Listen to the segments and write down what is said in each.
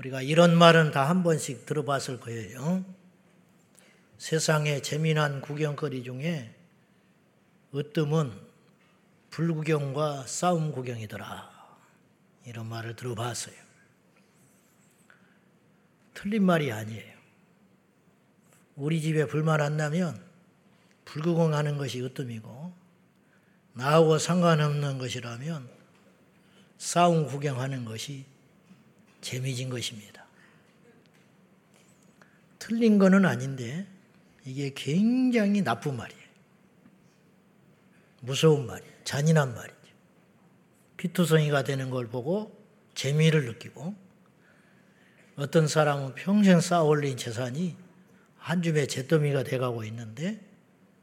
우리가 이런 말은 다 한 번씩 들어봤을 거예요. 세상의 재미난 구경거리 중에 으뜸은 불구경과 싸움 구경이더라. 이런 말을 들어봤어요. 틀린 말이 아니에요. 우리 집에 불만 안 나면 불구경하는 것이 으뜸이고 나하고 상관없는 것이라면 싸움 구경하는 것이 재미진 것입니다. 틀린 거는 아닌데 이게 굉장히 나쁜 말이에요. 무서운 말이에요. 잔인한 말이죠. 피투성이가 되는 걸 보고 재미를 느끼고 어떤 사람은 평생 쌓아올린 재산이 한 줌의 잿더미가 돼가고 있는데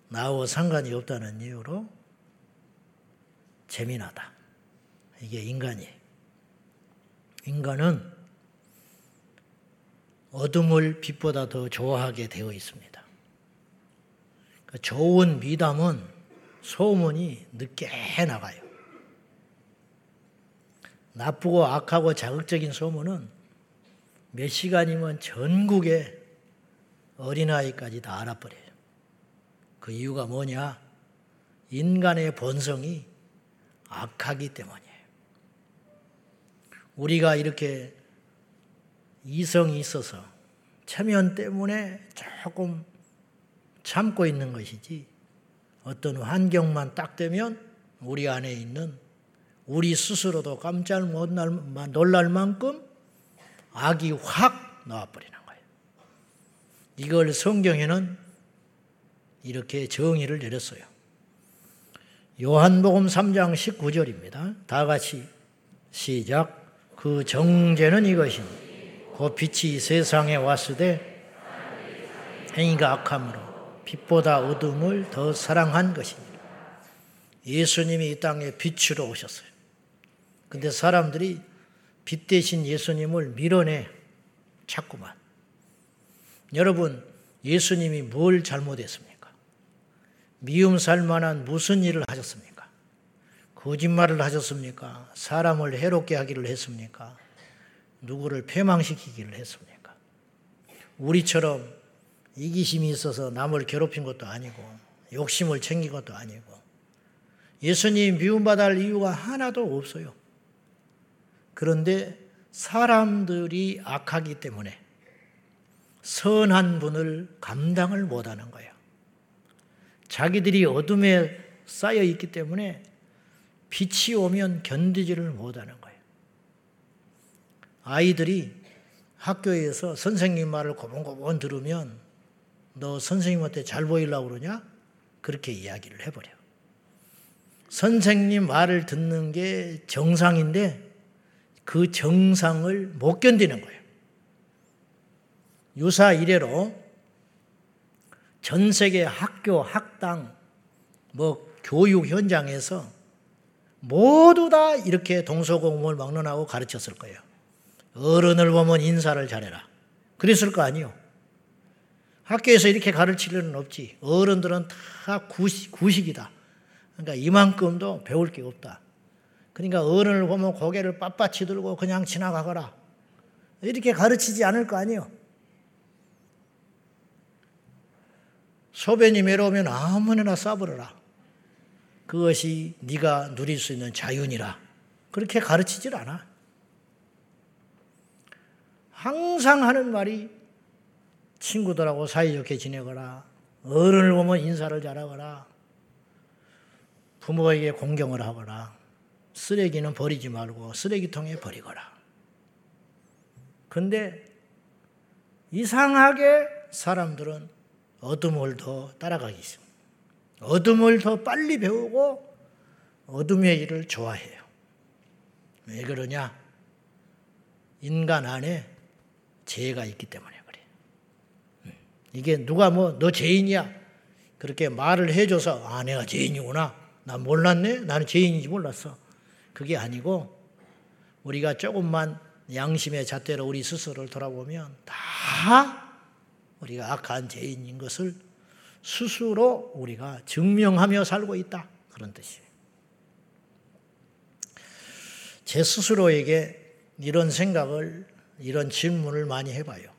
나와 상관이 없다는 이유로 재미나다. 이게 인간이에요. 인간은 어둠을 빛보다 더 좋아하게 되어 있습니다. 그러니까 좋은 미담은 소문이 늦게 나가요. 나쁘고 악하고 자극적인 소문은 몇 시간이면 전국에 어린아이까지 다 알아버려요. 그 이유가 뭐냐? 인간의 본성이 악하기 때문이에요. 우리가 이렇게 이성이 있어서 체면 때문에 조금 참고 있는 것이지 어떤 환경만 딱 되면 우리 안에 있는 우리 스스로도 깜짝 놀랄 만큼 악이 확 나와버리는 거예요. 이걸 성경에는 이렇게 정의를 내렸어요. 요한복음 3장 19절입니다. 다 같이 시작. 그 정죄는 이것이니 그 빛이 세상에 왔으되 행위가 악함으로 빛보다 어둠을 더 사랑한 것입니다. 예수님이 이 땅에 빛으로 오셨어요. 근데 사람들이 빛 대신 예수님을 밀어내 자꾸만. 여러분, 예수님이 뭘 잘못했습니까? 미움 살 만한 무슨 일을 하셨습니까? 거짓말을 하셨습니까? 사람을 해롭게 하기를 했습니까? 누구를 패망시키기를 했습니까? 우리처럼 이기심이 있어서 남을 괴롭힌 것도 아니고 욕심을 챙긴 것도 아니고 예수님 미움받아 할 이유가 하나도 없어요. 그런데 사람들이 악하기 때문에 선한 분을 감당을 못하는 거예요. 자기들이 어둠에 쌓여 있기 때문에 빛이 오면 견디지를 못하는 거예요. 아이들이 학교에서 선생님 말을 고번고번 들으면 너 선생님한테 잘 보이려고 그러냐? 그렇게 이야기를 해버려. 선생님 말을 듣는 게 정상인데 그 정상을 못 견디는 거예요. 유사 이래로 전 세계 학교, 학당, 뭐 교육 현장에서 모두 다 이렇게 동서고금을 막론하고 가르쳤을 거예요. 어른을 보면 인사를 잘해라. 그랬을 거 아니요. 학교에서 이렇게 가르칠 일은 없지. 어른들은 다 구식, 구식이다. 그러니까 이만큼도 배울 게 없다. 그러니까 어른을 보면 고개를 빳빳이 들고 그냥 지나가거라. 이렇게 가르치지 않을 거 아니요. 소변이 메로우면 아무나 싸버려라. 그것이 네가 누릴 수 있는 자윤이라. 그렇게 가르치질 않아. 항상 하는 말이 친구들하고 사이좋게 지내거라. 어른을 보면 인사를 잘하거라. 부모에게 공경을 하거라. 쓰레기는 버리지 말고 쓰레기통에 버리거라. 근데 이상하게 사람들은 어둠을 더 따라가기 있습니다. 어둠을 더 빨리 배우고 어둠의 일을 좋아해요. 왜 그러냐? 인간 안에 죄가 있기 때문에 그래. 음. 이게 누가 뭐 너 죄인이야 그렇게 말을 해줘서 아 내가 죄인이구나. 나 몰랐네. 나는 죄인인지 몰랐어. 그게 아니고 우리가 조금만 양심의 잣대로 우리 스스로를 돌아보면 다 우리가 악한 죄인인 것을 스스로 우리가 증명하며 살고 있다. 그런 뜻이에요. 제 스스로에게 이런 생각을 이런 질문을 많이 해봐요.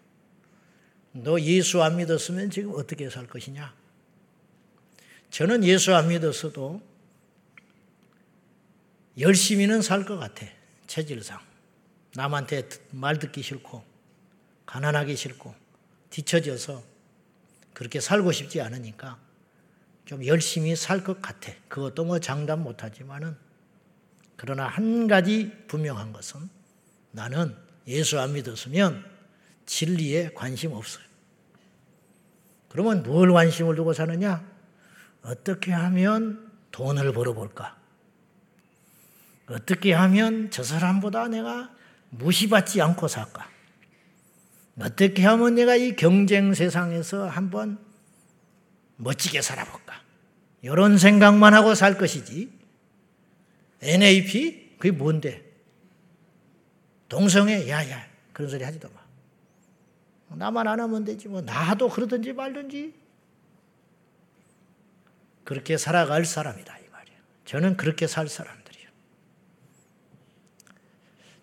너 예수 안 믿었으면 지금 어떻게 살 것이냐? 저는 예수 안 믿었어도 열심히는 살 것 같아. 체질상. 남한테 말 듣기 싫고, 가난하기 싫고, 뒤처져서 그렇게 살고 싶지 않으니까 좀 열심히 살 것 같아. 그것도 뭐 장담 못하지만은 그러나 한 가지 분명한 것은 나는 예수 안 믿었으면 진리에 관심 없어요. 그러면 뭘 관심을 두고 사느냐? 어떻게 하면 돈을 벌어볼까? 어떻게 하면 저 사람보다 내가 무시받지 않고 살까? 어떻게 하면 내가 이 경쟁 세상에서 한번 멋지게 살아볼까? 이런 생각만 하고 살 것이지. NAP? 그게 뭔데? 동성애? 야 야. 그런 소리 하지도 마. 나만 안 하면 되지. 뭐, 나도 그러든지 말든지. 그렇게 살아갈 사람이다. 이 말이에요. 저는 그렇게 살 사람들이에요.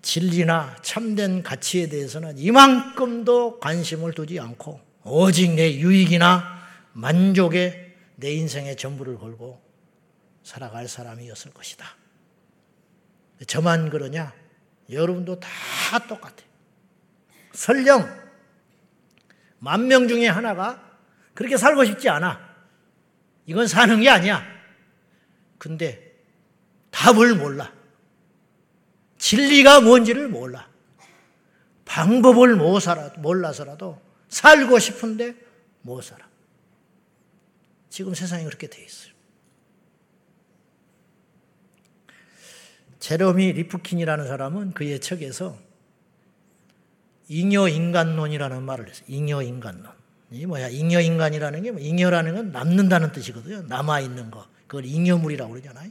진리나 참된 가치에 대해서는 이만큼도 관심을 두지 않고 오직 내 유익이나 만족에 내 인생의 전부를 걸고 살아갈 사람이었을 것이다. 저만 그러냐? 여러분도 다 똑같아요. 설령 만 명 중에 하나가 그렇게 살고 싶지 않아. 이건 사는 게 아니야. 근데 답을 몰라. 진리가 뭔지를 몰라. 방법을 몰라서라도 살고 싶은데 못 살아. 지금 세상이 그렇게 돼 있어요. 제로미 리프킨이라는 사람은 그의 책에서 잉여 인간론이라는 말을 했어요. 잉여 인간론. 이 뭐야? 잉여 인간이라는 게 뭐 잉여라는 건 남는다는 뜻이거든요. 남아 있는 거. 그걸 잉여물이라고 그러잖아요.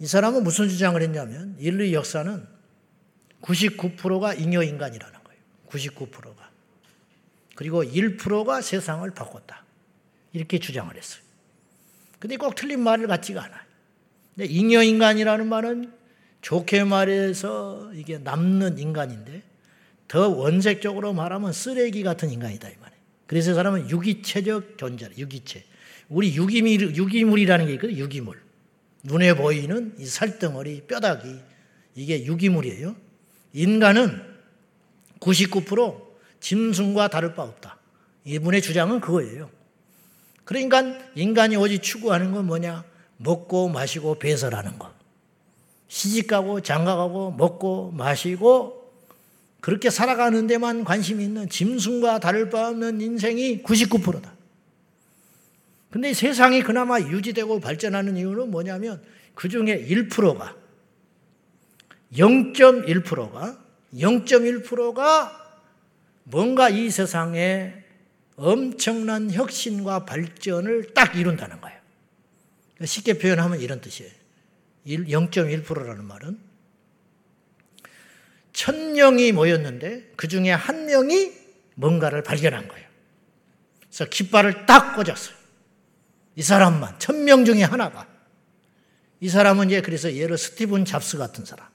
이 사람은 무슨 주장을 했냐면 인류 역사는 99%가 잉여 인간이라는 거예요. 99%가. 그리고 1%가 세상을 바꿨다. 이렇게 주장을 했어요. 근데 꼭 틀린 말을 같지가 않아요. 근데 잉여 인간이라는 말은 좋게 말해서 이게 남는 인간인데 더 원색적으로 말하면 쓰레기 같은 인간이다 이 말이에요. 그래서 사람은 유기체적 존재라. 유기체. 우리 유기물 유기물이라는 게 있거든요. 유기물. 눈에 보이는 이 살덩어리, 뼈다귀 이게 유기물이에요. 인간은 99% 짐승과 다를 바 없다. 이분의 주장은 그거예요. 그러니까 인간이 오직 추구하는 건 뭐냐? 먹고 마시고 배설하는 것. 시집가고 장가가고 먹고 마시고 그렇게 살아가는 데만 관심이 있는 짐승과 다를 바 없는 인생이 99%다. 근데 세상이 그나마 유지되고 발전하는 이유는 뭐냐면 그 중에 1%가 0.1%가 0.1%가 뭔가 이 세상에 엄청난 혁신과 발전을 딱 이룬다는 거예요. 쉽게 표현하면 이런 뜻이에요. 0.1%라는 말은 천 명이 모였는데 그 중에 한 명이 뭔가를 발견한 거예요. 그래서 깃발을 딱 꽂았어요. 이 사람만 천명 중에 하나가 이 사람은 이제 그래서 예를 스티븐 잡스 같은 사람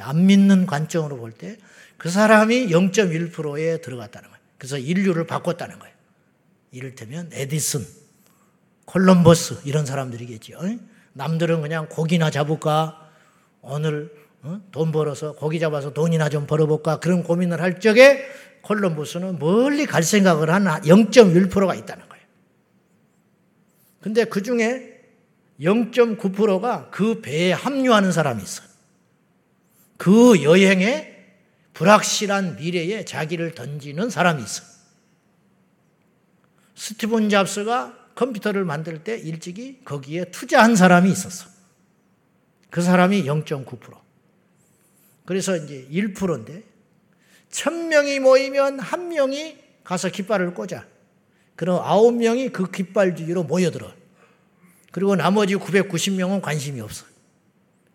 안 믿는 관점으로 볼 때 그 사람이 0.1%에 들어갔다는 거예요. 그래서 인류를 바꿨다는 거예요. 이를테면 에디슨, 콜럼버스 이런 사람들이겠죠. 남들은 그냥 고기나 잡을까 오늘 어? 돈 벌어서 고기 잡아서 돈이나 좀 벌어볼까 그런 고민을 할 적에 콜럼버스는 멀리 갈 생각을 한 0.1%가 있다는 거예요. 근데 그 중에 0.9%가 그 배에 합류하는 사람이 있어요. 그 여행에 불확실한 미래에 자기를 던지는 사람이 있어요. 스티븐 잡스가 컴퓨터를 만들 때 일찍이 거기에 투자한 사람이 있었어. 그 사람이 0.9%. 그래서 이제 1%인데, 천명이 모이면 한 명이 가서 깃발을 꽂아. 그럼 아홉 명이 그 깃발 주위로 모여들어. 그리고 나머지 990명은 관심이 없어.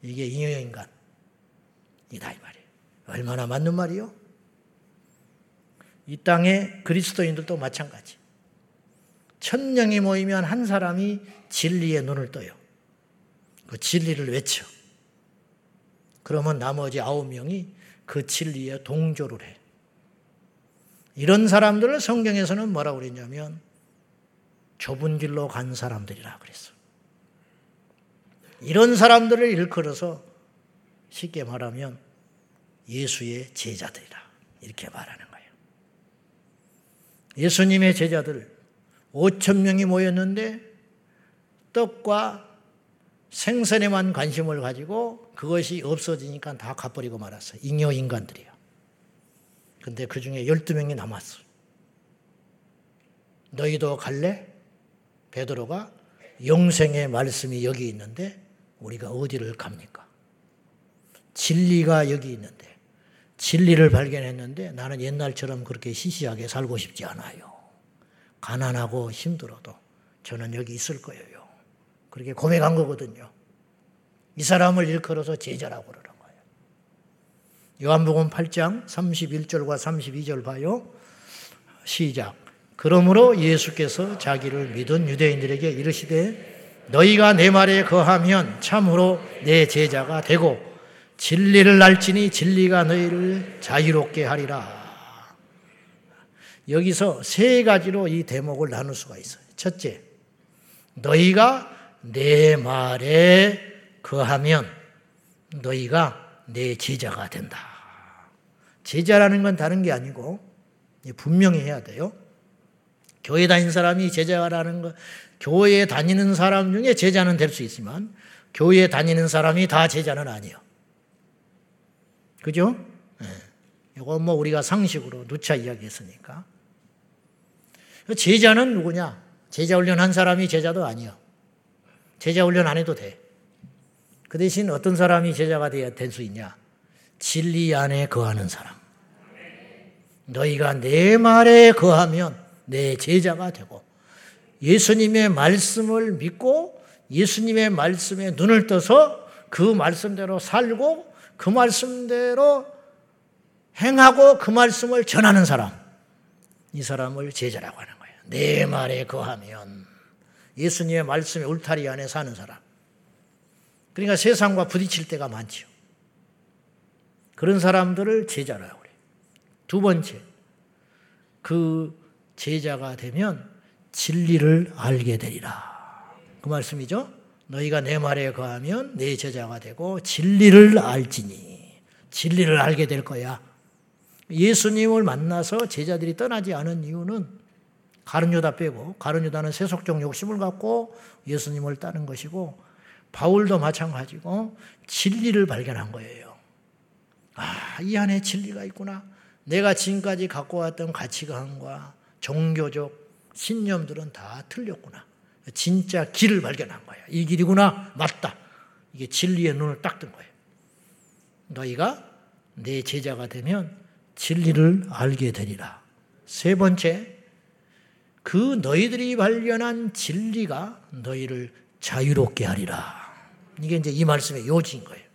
이게 잉여인간 이다, 이 말이에요. 얼마나 맞는 말이요? 이 땅에 그리스도인들도 마찬가지. 천 명이 모이면 한 사람이 진리의 눈을 떠요. 그 진리를 외쳐. 그러면 나머지 아홉 명이 그 진리에 동조를 해. 이런 사람들을 성경에서는 뭐라고 그랬냐면 좁은 길로 간 사람들이라 그랬어. 이런 사람들을 일컬어서 쉽게 말하면 예수의 제자들이라 이렇게 말하는 거예요. 예수님의 제자들 5천 명이 모였는데 떡과 생선에만 관심을 가지고 그것이 없어지니까 다 갚버리고 말았어. 잉여 인간들이야. 근데 그 중에 12명이 남았어. 너희도 갈래? 베드로가 영생의 말씀이 여기 있는데 우리가 어디를 갑니까? 진리가 여기 있는데 진리를 발견했는데 나는 옛날처럼 그렇게 시시하게 살고 싶지 않아요. 가난하고 힘들어도 저는 여기 있을 거예요. 그렇게 고백한 거거든요. 이 사람을 일컬어서 제자라고 거예 요. 요한복음 8장 31절과 32절 봐요. 시작. 그러므로 예수께서 자기를 믿은 유대인들에게 이르시되 너희가 내 말에 거하면 참으로 내 제자가 되고 진리를 알지니 진리가 너희를 자유롭게 하리라. 여기서 세 가지로 이 대목을 나눌 수가 있어요. 첫째, 너희가 내 말에 거하면 너희가 내 제자가 된다. 제자라는 건 다른 게 아니고 분명히 해야 돼요. 교회 다니는 사람이 제자라는 거, 교회에 다니는 사람 중에 제자는 될 수 있지만 교회에 다니는 사람이 다 제자는 아니에요. 그죠? 네. 이거 뭐 우리가 상식으로 누차 이야기했으니까. 제자는 누구냐? 제자 훈련 한 사람이 제자도 아니요. 제자 훈련 안 해도 돼. 그 대신 어떤 사람이 제자가 돼야 될 수 있냐? 진리 안에 거하는 사람. 너희가 내 말에 거하면 내 제자가 되고 예수님의 말씀을 믿고 예수님의 말씀에 눈을 떠서 그 말씀대로 살고 그 말씀대로 행하고 그 말씀을 전하는 사람. 이 사람을 제자라고 하는 거예요. 내 말에 거하면 예수님의 말씀의 울타리 안에 사는 사람. 그러니까 세상과 부딪힐 때가 많죠. 그런 사람들을 제자라고. 두 번째, 그 제자가 되면 진리를 알게 되리라. 그 말씀이죠. 너희가 내 말에 거하면 내 제자가 되고 진리를 알지니 진리를 알게 될 거야. 예수님을 만나서 제자들이 떠나지 않은 이유는 가룟유다 빼고 가룟유다는 세속적 욕심을 갖고 예수님을 따른 것이고 바울도 마찬가지고 진리를 발견한 거예요. 아, 이 안에 진리가 있구나. 내가 지금까지 갖고 왔던 가치관과 종교적 신념들은 다 틀렸구나. 진짜 길을 발견한 거야. 이 길이구나. 맞다. 이게 진리의 눈을 딱 뜬 거예요. 너희가 내 제자가 되면 진리를 알게 되리라. 세 번째, 그 너희들이 발견한 진리가 너희를 자유롭게 하리라. 이게 이제 이 말씀의 요지인 거예요.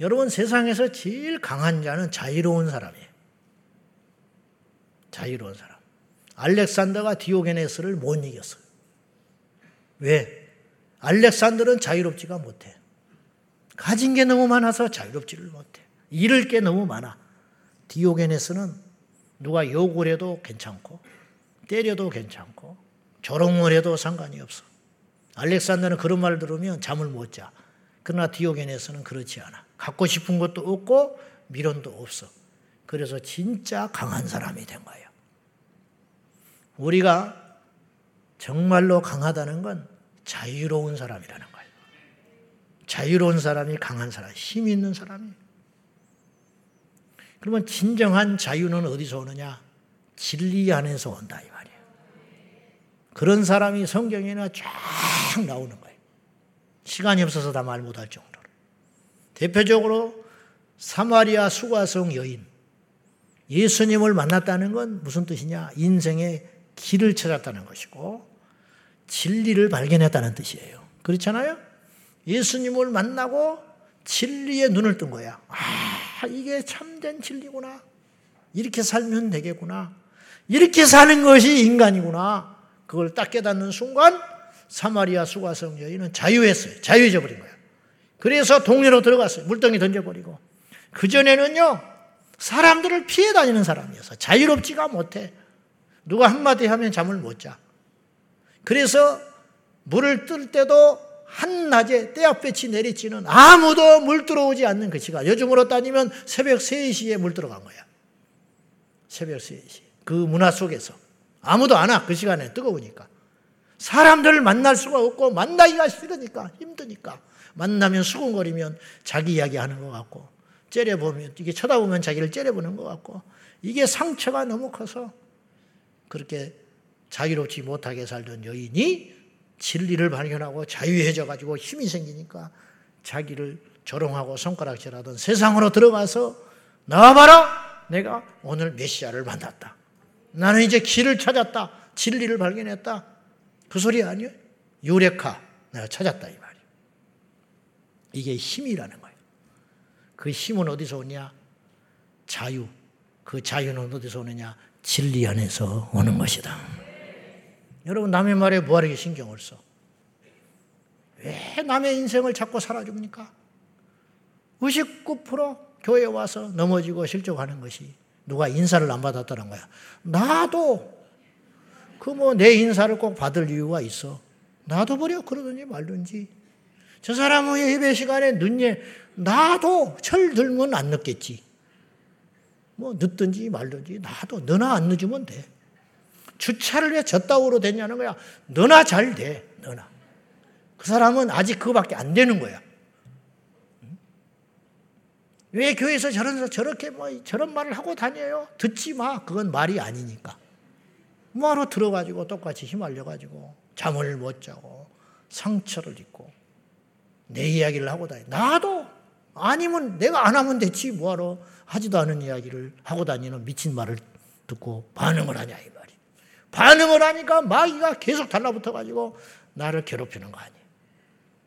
여러분 세상에서 제일 강한 자는 자유로운 사람이에요. 자유로운 사람. 알렉산더가 디오게네스를 못 이겼어요. 왜? 알렉산더는 자유롭지가 못해. 가진 게 너무 많아서 자유롭지를 못해. 잃을 게 너무 많아. 디오게네스는 누가 욕을 해도 괜찮고 때려도 괜찮고 조롱을 해도 상관이 없어. 알렉산더는 그런 말 들으면 잠을 못 자. 그러나 디오게네스는 그렇지 않아. 갖고 싶은 것도 없고 미련도 없어. 그래서 진짜 강한 사람이 된 거예요. 우리가 정말로 강하다는 건 자유로운 사람이라는 거예요. 자유로운 사람이 강한 사람, 힘 있는 사람이. 그러면 진정한 자유는 어디서 오느냐? 진리 안에서 온다 이 말이에요. 그런 사람이 성경에는 쫙 나오는 거예요. 시간이 없어서 다 말 못할 정도로. 대표적으로 사마리아 수가성 여인. 예수님을 만났다는 건 무슨 뜻이냐? 인생의 길을 찾았다는 것이고 진리를 발견했다는 뜻이에요. 그렇잖아요? 예수님을 만나고 진리의 눈을 뜬 거야. 아, 이게 참된 진리구나. 이렇게 살면 되겠구나. 이렇게 사는 것이 인간이구나. 그걸 딱 깨닫는 순간 사마리아 수가성 여인은 자유했어요. 자유해져 버린 거야. 그래서 동네로 들어갔어요. 물덩이 던져버리고. 그전에는요, 사람들을 피해 다니는 사람이어서 자유롭지가 못해. 누가 한마디 하면 잠을 못 자. 그래서 물을 뜰 때도 한낮에 때압볕이 내리치는 아무도 물 들어오지 않는 그 시간. 요즘으로 따지면 새벽 3시에 물 들어간 거야. 새벽 3시. 그 문화 속에서. 아무도 안 와. 그 시간에 뜨거우니까. 사람들을 만날 수가 없고 만나기가 싫으니까 힘드니까 만나면 수군거리면 자기 이야기 하는 것 같고 째려보면 이게 쳐다보면 자기를 째려보는 것 같고 이게 상처가 너무 커서 그렇게 자유롭지 못하게 살던 여인이 진리를 발견하고 자유해져 가지고 힘이 생기니까 자기를 조롱하고 손가락질하던 세상으로 들어가서 나와봐라! 내가 오늘 메시아를 만났다. 나는 이제 길을 찾았다. 진리를 발견했다. 그 소리 아니에요? 유레카 내가 찾았다 이 말 이게 힘이라는 거예요 그 힘은 어디서 오냐 자유 그 자유는 어디서 오느냐 진리 안에서 오는 것이다. 여러분 남의 말에 뭐하게 신경을 써? 왜 남의 인생을 자꾸 살아줍니까? 99% 교회 와서 넘어지고 실족하는 것이 누가 인사를 안 받았다는 거야. 나도 그 뭐 내 인사를 꼭 받을 이유가 있어. 나도 버려 그러든지 말든지. 저 사람은 예배 시간에 늦냐 나도 철 들면 안 늦겠지. 뭐 늦든지 말든지 나도 너나 안 늦으면 돼. 주차를 왜 저따구로 됐냐는 거야. 너나 잘 돼. 너나. 그 사람은 아직 그거밖에 안 되는 거야. 왜 교회에서 저런, 저렇게 뭐 저런 말을 하고 다녀요? 듣지 마. 그건 말이 아니니까. 뭐하러 들어가지고 똑같이 휘말려가지고 잠을 못 자고 상처를 입고 내 이야기를 하고 다니. 나도 아니면 내가 안 하면 됐지 뭐하러 하지도 않은 이야기를 하고 다니는 미친 말을 듣고 반응을 하냐 이 말이. 반응을 하니까 마귀가 계속 달라붙어 가지고 나를 괴롭히는 거 아니에요.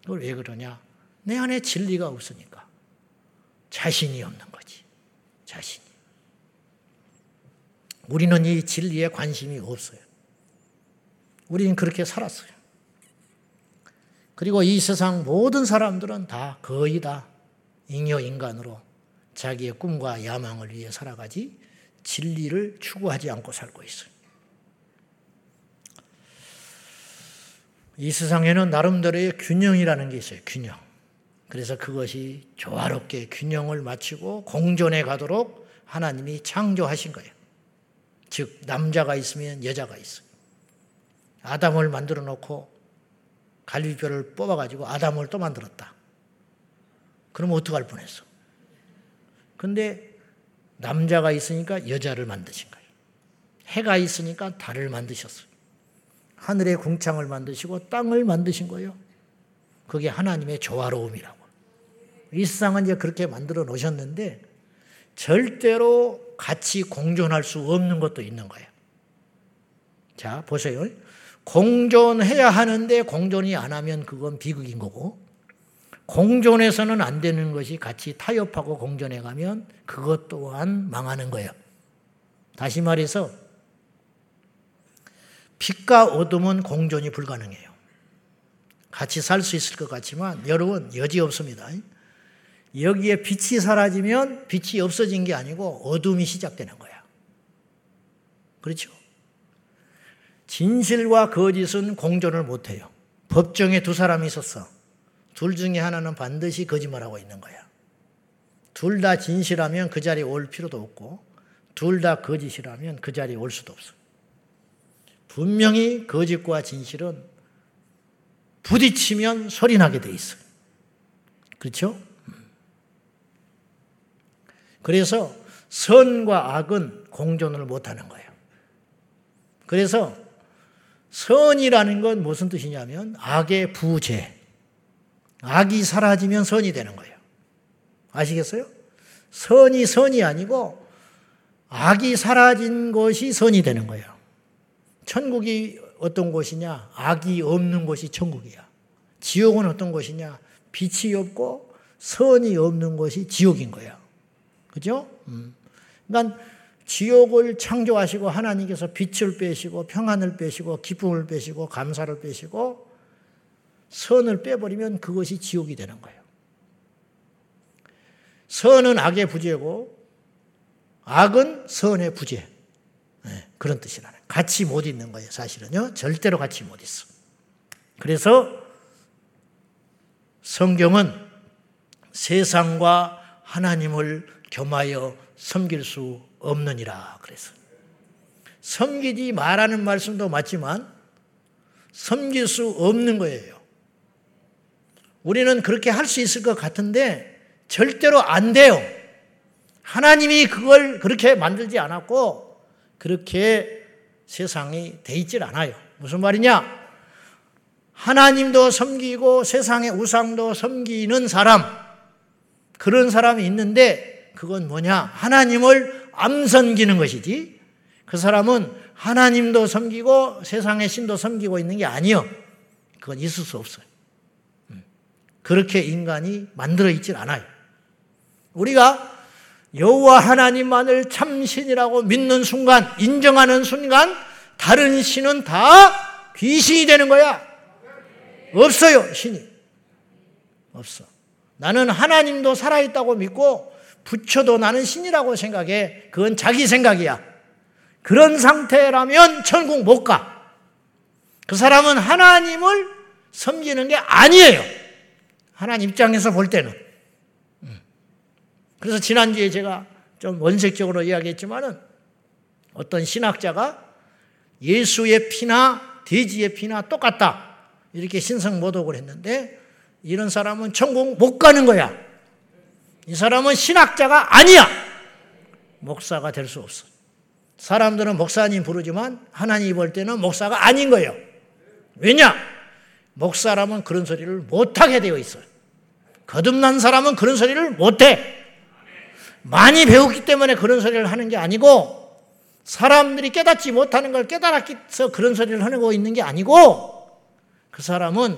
그걸 왜 그러냐? 내 안에 진리가 없으니까 자신이 없는 거지. 자신이. 우리는 이 진리에 관심이 없어요. 우리는 그렇게 살았어요. 그리고 이 세상 모든 사람들은 다 거의 다 잉여 인간으로 자기의 꿈과 야망을 위해 살아가지 진리를 추구하지 않고 살고 있어요. 이 세상에는 나름대로의 균형이라는 게 있어요. 균형. 그래서 그것이 조화롭게 균형을 맞추고 공존해 가도록 하나님이 창조하신 거예요. 즉 남자가 있으면 여자가 있어요. 아담을 만들어 놓고 갈비뼈를 뽑아 가지고 아담을 또 만들었다. 그럼 어떡할 뻔했어? 근데 남자가 있으니까 여자를 만드신 거예요. 해가 있으니까 달을 만드셨어요. 하늘의 궁창을 만드시고 땅을 만드신 거예요. 그게 하나님의 조화로움이라고. 이 세상은 이제 그렇게 만들어 놓으셨는데 절대로 같이 공존할 수 없는 것도 있는 거예요. 자, 보세요. 공존해야 하는데 공존이 안 하면 그건 비극인 거고 공존해서는 안 되는 것이 같이 타협하고 공존해 가면 그것 또한 망하는 거예요. 다시 말해서 빛과 어둠은 공존이 불가능해요. 같이 살 수 있을 것 같지만 여러분 여지 없습니다. 여기에 빛이 사라지면 빛이 없어진 게 아니고 어둠이 시작되는 거야. 그렇죠? 진실과 거짓은 공존을 못해요. 법정에 두 사람이 있었어. 둘 중에 하나는 반드시 거짓말하고 있는 거야. 둘 다 진실하면 그 자리에 올 필요도 없고, 둘 다 거짓이라면 그 자리에 올 수도 없어. 분명히 거짓과 진실은 부딪히면 소리 나게 돼 있어. 그렇죠? 그래서 선과 악은 공존을 못 하는 거예요. 그래서 선이라는 건 무슨 뜻이냐면 악의 부재, 악이 사라지면 선이 되는 거예요. 아시겠어요? 선이 선이 아니고 악이 사라진 것이 선이 되는 거예요. 천국이 어떤 곳이냐? 악이 없는 곳이 천국이야. 지옥은 어떤 곳이냐? 빛이 없고 선이 없는 곳이 지옥인 거야. 그죠? 음. 그러니까 지옥을 창조하시고 하나님께서 빛을 빼시고 평안을 빼시고 기쁨을 빼시고 감사를 빼시고 선을 빼버리면 그것이 지옥이 되는 거예요. 선은 악의 부재고 악은 선의 부재. 네, 그런 뜻이라는. 같이 못 있는 거예요, 사실은요. 절대로 같이 못 있어. 그래서 성경은 세상과 하나님을 겸하여 섬길 수 없느니라 그래서 섬기지 말하는 말씀도 맞지만 섬길 수 없는 거예요. 우리는 그렇게 할 수 있을 것 같은데 절대로 안 돼요. 하나님이 그걸 그렇게 만들지 않았고 그렇게 세상이 돼 있질 않아요. 무슨 말이냐? 하나님도 섬기고 세상의 우상도 섬기는 사람, 그런 사람이 있는데 그건 뭐냐? 하나님을 암 섬기는 것이지. 그 사람은 하나님도 섬기고 세상의 신도 섬기고 있는 게 아니요. 그건 있을 수 없어요. 음. 그렇게 인간이 만들어 있질 않아요. 우리가 여호와 하나님만을 참 신이라고 믿는 순간, 인정하는 순간 다른 신은 다 귀신이 되는 거야. 없어요, 신이. 없어. 나는 하나님도 살아있다고 믿고 부처도 나는 신이라고 생각해. 그건 자기 생각이야. 그런 상태라면 천국 못 가. 그 사람은 하나님을 섬기는 게 아니에요. 하나님 입장에서 볼 때는. 음. 그래서 지난주에 제가 좀 원색적으로 이야기했지만은 어떤 신학자가 예수의 피나 돼지의 피나 똑같다. 이렇게 신성 모독을 했는데 이런 사람은 천국 못 가는 거야. 이 사람은 신학자가 아니야. 목사가 될 수 없어. 사람들은 목사님 부르지만 하나님이 볼 때는 목사가 아닌 거예요. 왜냐? 목사라면 그런 소리를 못하게 되어 있어요. 거듭난 사람은 그런 소리를 못해. 많이 배웠기 때문에 그런 소리를 하는 게 아니고 사람들이 깨닫지 못하는 걸 깨달았기서 그런 소리를 하고 있는 게 아니고 그 사람은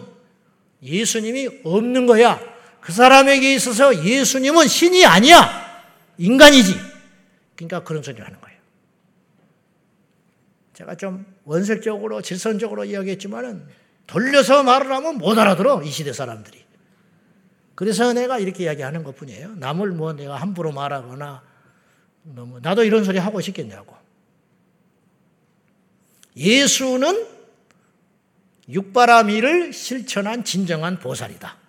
예수님이 없는 거야. 그 사람에게 있어서 예수님은 신이 아니야. 인간이지. 그러니까 그런 소리를 하는 거예요. 제가 좀 원색적으로 질선적으로 이야기했지만은 돌려서 말을 하면 못 알아들어 이 시대 사람들이. 그래서 내가 이렇게 이야기하는 것 뿐이에요. 남을 뭐 내가 함부로 말하거나 너무 나도 이런 소리 하고 싶겠냐고. 예수는 육바라미를 실천한 진정한 보살이다.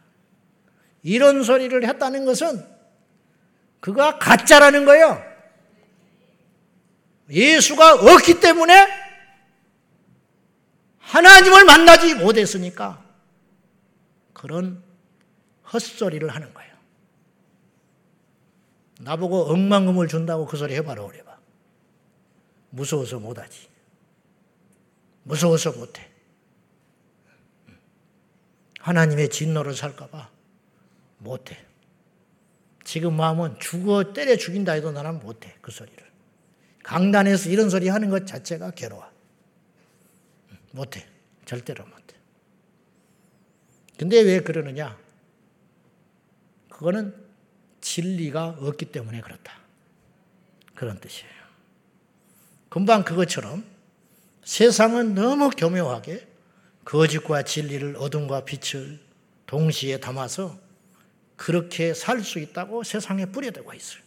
이런 소리를 했다는 것은 그가 가짜라는 거예요. 예수가 없기 때문에 하나님을 만나지 못했으니까 그런 헛소리를 하는 거예요. 나보고 억만금을 준다고 그 소리 해봐라 그래봐. 무서워서 못하지. 무서워서 못해. 하나님의 진노를 살까봐 못해. 지금 마음은 죽어 때려 죽인다 해도 나는 못해. 그 소리를. 강단에서 이런 소리 하는 것 자체가 괴로워. 못해. 절대로 못해. 근데 왜 그러느냐? 그거는 진리가 없기 때문에 그렇다. 그런 뜻이에요. 금방 그것처럼 세상은 너무 교묘하게 거짓과 진리를 어둠과 빛을 동시에 담아서 그렇게 살 수 있다고 세상에 뿌려대고 있어요.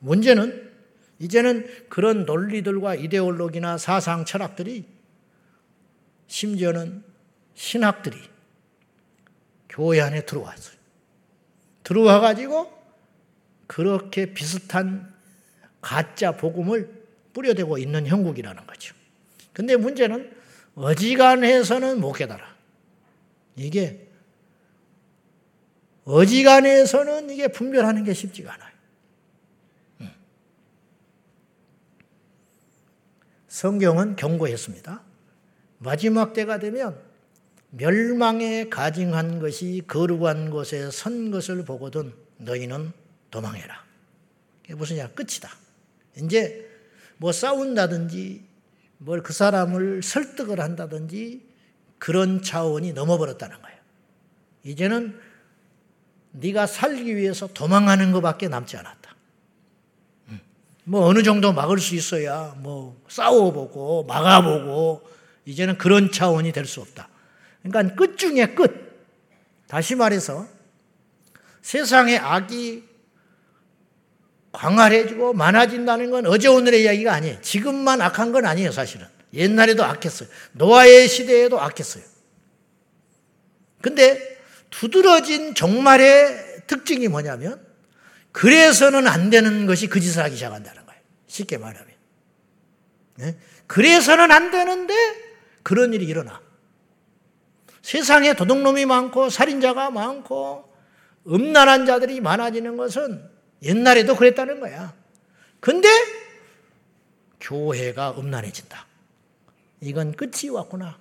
문제는 이제는 그런 논리들과 이데올로기나 사상 철학들이 심지어는 신학들이 교회 안에 들어왔어요. 들어와 가지고 그렇게 비슷한 가짜 복음을 뿌려대고 있는 형국이라는 거죠. 근데 문제는 어지간해서는 못 깨달아. 이게 어지간해서는 이게 분별하는 게 쉽지가 않아요. 성경은 경고했습니다. 마지막 때가 되면 멸망에 가증한 것이 거룩한 곳에 선 것을 보거든 너희는 도망해라. 이게 무슨냐? 끝이다. 이제 뭐 싸운다든지 뭘 그 사람을 설득을 한다든지 그런 차원이 넘어버렸다는 거예요. 이제는 네가 살기 위해서 도망하는 것밖에 남지 않았다. 음. 뭐 어느 정도 막을 수 있어야 뭐 싸워보고 막아보고 이제는 그런 차원이 될 수 없다. 그러니까 끝 중에 끝. 다시 말해서 세상의 악이 광활해지고 많아진다는 건 어제 오늘의 이야기가 아니에요. 지금만 악한 건 아니에요, 사실은. 옛날에도 악했어요. 노아의 시대에도 악했어요. 근데 두드러진 종말의 특징이 뭐냐면 그래서는 안 되는 것이 그 짓을 하기 시작한다는 거예요. 쉽게 말하면. 네? 그래서는 안 되는데 그런 일이 일어나. 세상에 도둑놈이 많고 살인자가 많고 음란한 자들이 많아지는 것은 옛날에도 그랬다는 거야. 근데 교회가 음란해진다. 이건 끝이 왔구나.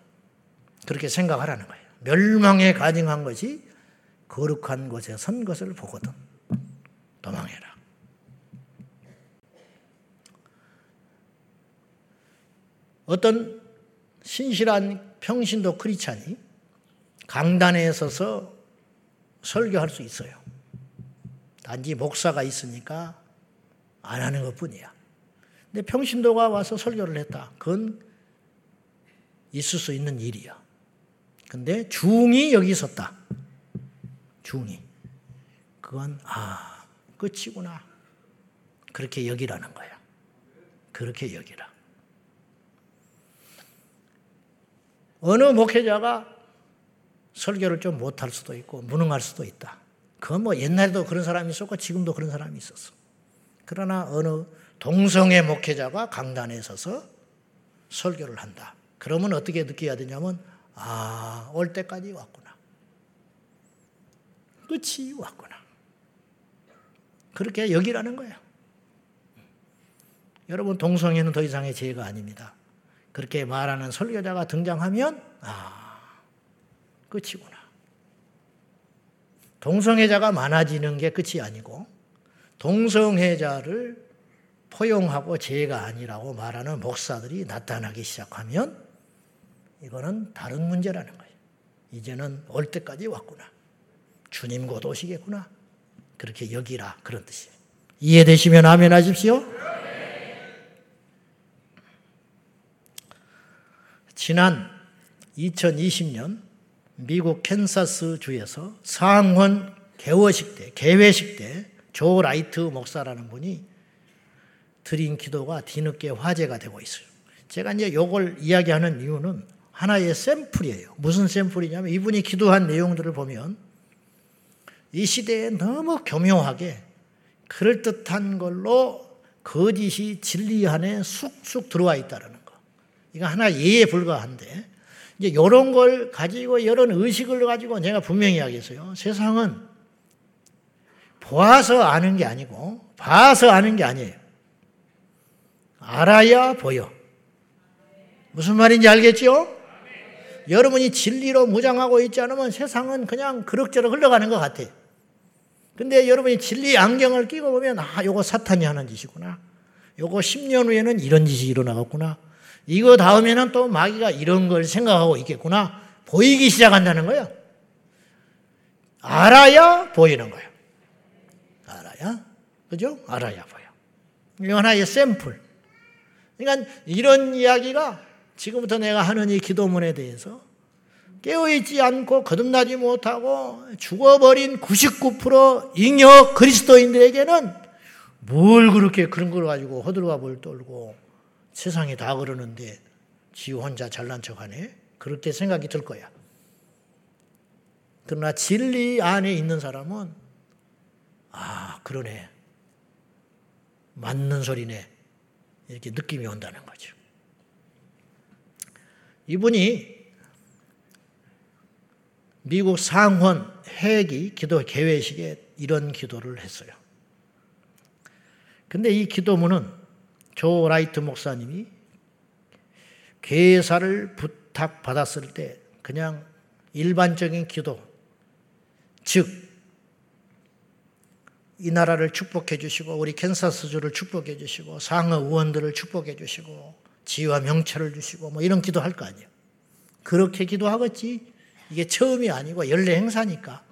그렇게 생각하라는 거예요. 멸망에 가증한 것이 거룩한 곳에 선 것을 보거든. 도망해라. 어떤 신실한 평신도 크리찬이 강단에 서서 설교할 수 있어요. 단지 목사가 있으니까 안 하는 것 뿐이야. 근데 평신도가 와서 설교를 했다. 그건 있을 수 있는 일이야. 근데 중이 여기 있었다. 중이. 그건, 아, 끝이구나. 그렇게 여기라는 거야. 그렇게 여기라. 어느 목회자가 설교를 좀 못할 수도 있고, 무능할 수도 있다. 그건 뭐 옛날에도 그런 사람이 있었고, 지금도 그런 사람이 있었어. 그러나 어느 동성애 목회자가 강단에 서서 설교를 한다. 그러면 어떻게 느껴야 되냐면, 아, 올 때까지 왔구나. 끝이 왔구나. 그렇게 여기라는 거예요. 여러분, 동성애는 더 이상의 죄가 아닙니다. 그렇게 말하는 설교자가 등장하면, 아, 끝이구나. 동성애자가 많아지는 게 끝이 아니고, 동성애자를 포용하고 죄가 아니라고 말하는 목사들이 나타나기 시작하면, 이거는 다른 문제라는 거예요. 이제는 올 때까지 왔구나. 주님 곧 오시겠구나. 그렇게 여기라 그런 뜻이에요. 이해되시면 아멘 하십시오. 지난 2020년 미국 캔사스 주에서 상원 개회식 때, 개회식 때 조 라이트 목사라는 분이 드린 기도가 뒤늦게 화제가 되고 있어요. 제가 이제 요걸 이야기하는 이유는 하나의 샘플이에요. 무슨 샘플이냐면 이분이 기도한 내용들을 보면 이 시대에 너무 교묘하게 그럴듯한 걸로 거짓이 진리 안에 쑥쑥 들어와 있다는 거. 이거 하나 예에 불과한데 이제 이런 걸 가지고 이런 의식을 가지고 내가 분명히 하겠어요. 세상은 보아서 아는 게 아니고 봐서 아는 게 아니에요. 알아야 보여. 무슨 말인지 알겠죠? 여러분이 진리로 무장하고 있지 않으면 세상은 그냥 그럭저럭 흘러가는 것 같아요. 근데 여러분이 진리 안경을 끼고 보면, 아, 요거 사탄이 하는 짓이구나. 요거 10년 후에는 이런 짓이 일어나겠구나. 이거 다음에는 또 마귀가 이런 걸 생각하고 있겠구나. 보이기 시작한다는 거예요. 알아야 보이는 거예요. 알아야. 그죠? 알아야 보여. 이거 하나의 샘플. 그러니까 이런 이야기가 지금부터 내가 하는 이 기도문에 대해서 깨어있지 않고 거듭나지 못하고 죽어버린 99% 잉여 그리스도인들에게는 뭘 그렇게 그런 걸 가지고 허들과 볼 떨고 세상이 다 그러는데 지 혼자 잘난 척하네? 그렇게 생각이 들 거야. 그러나 진리 안에 있는 사람은 아 그러네 맞는 소리네 이렇게 느낌이 온다는 거죠. 이분이 미국 상원 회기 기도 개회식에 이런 기도를 했어요. 근데 이 기도문은 조 라이트 목사님이 개사를 부탁받았을 때 그냥 일반적인 기도, 즉, 이 나라를 축복해 주시고, 우리 캔사스주를 축복해 주시고, 상하 의원들을 축복해 주시고, 지와 명철을 주시고 뭐 이런 기도 할 거 아니에요. 그렇게 기도하겠지. 이게 처음이 아니고 연례 행사니까.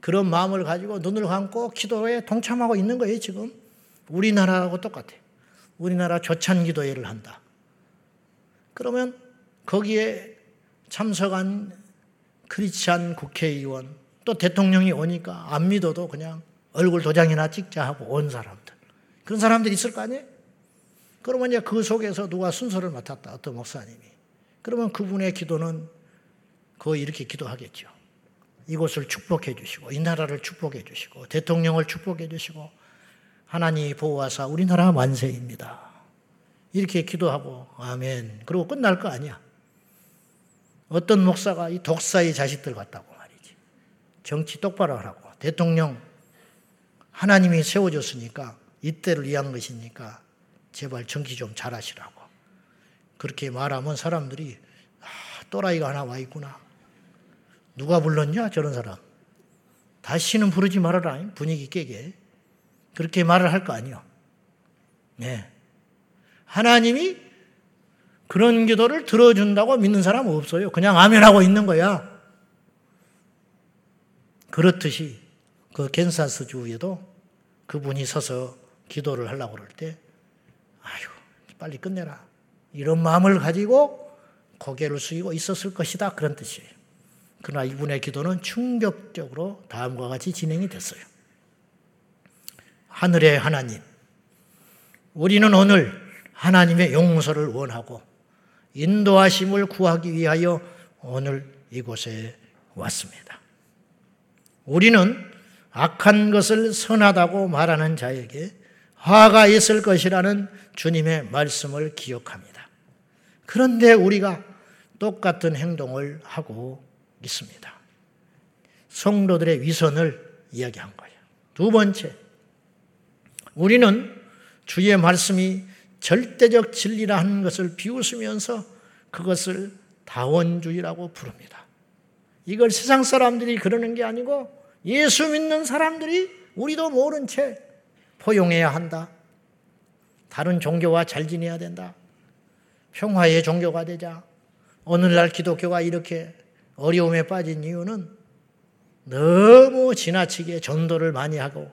그런 마음을 가지고 눈을 감고 기도에 동참하고 있는 거예요, 지금. 우리나라하고 똑같아. 우리나라 조찬 기도회를 한다. 그러면 거기에 참석한 크리스찬 국회의원 또 대통령이 오니까 안 믿어도 그냥 얼굴 도장이나 찍자 하고 온 사람들. 그런 사람들이 있을 거 아니에요? 그러면 이제 그 속에서 누가 순서를 맡았다. 어떤 목사님이. 그러면 그분의 기도는 거의 이렇게 기도하겠죠. 이곳을 축복해 주시고, 이 나라를 축복해 주시고, 대통령을 축복해 주시고, 하나님이 보호하사 우리나라 만세입니다. 이렇게 기도하고, 아멘. 그리고 끝날 거 아니야. 어떤 목사가 이 독사의 자식들 같다고 말이지. 정치 똑바로 하라고. 대통령 하나님이 세워줬으니까 이때를 위한 것이니까 제발 정치 좀 잘하시라고. 그렇게 말하면 사람들이 아, 또라이가 하나 와 있구나. 누가 불렀냐 저런 사람. 다시는 부르지 말아라 분위기 깨게. 그렇게 말을 할 거 아니요. 네. 하나님이 그런 기도를 들어준다고 믿는 사람 없어요. 그냥 아멘하고 있는 거야. 그렇듯이 그 겐사스 주에도 그분이 서서 기도를 하려고 그럴 때, 아유, 빨리 끝내라. 이런 마음을 가지고 고개를 숙이고 있었을 것이다. 그런 뜻이에요. 그러나 이분의 기도는 충격적으로 다음과 같이 진행이 됐어요. 하늘의 하나님, 우리는 오늘 하나님의 용서를 원하고 인도하심을 구하기 위하여 오늘 이곳에 왔습니다. 우리는 악한 것을 선하다고 말하는 자에게 화가 있을 것이라는 주님의 말씀을 기억합니다. 그런데 우리가 똑같은 행동을 하고 있습니다. 성도들의 위선을 이야기한 거예요. 두 번째, 우리는 주의 말씀이 절대적 진리라 하는 것을 비웃으면서 그것을 다원주의라고 부릅니다. 이걸 세상 사람들이 그러는 게 아니고 예수 믿는 사람들이 우리도 모른 채 포용해야 한다. 다른 종교와 잘 지내야 된다. 평화의 종교가 되자. 오늘날 기독교가 이렇게 어려움에 빠진 이유는 너무 지나치게 전도를 많이 하고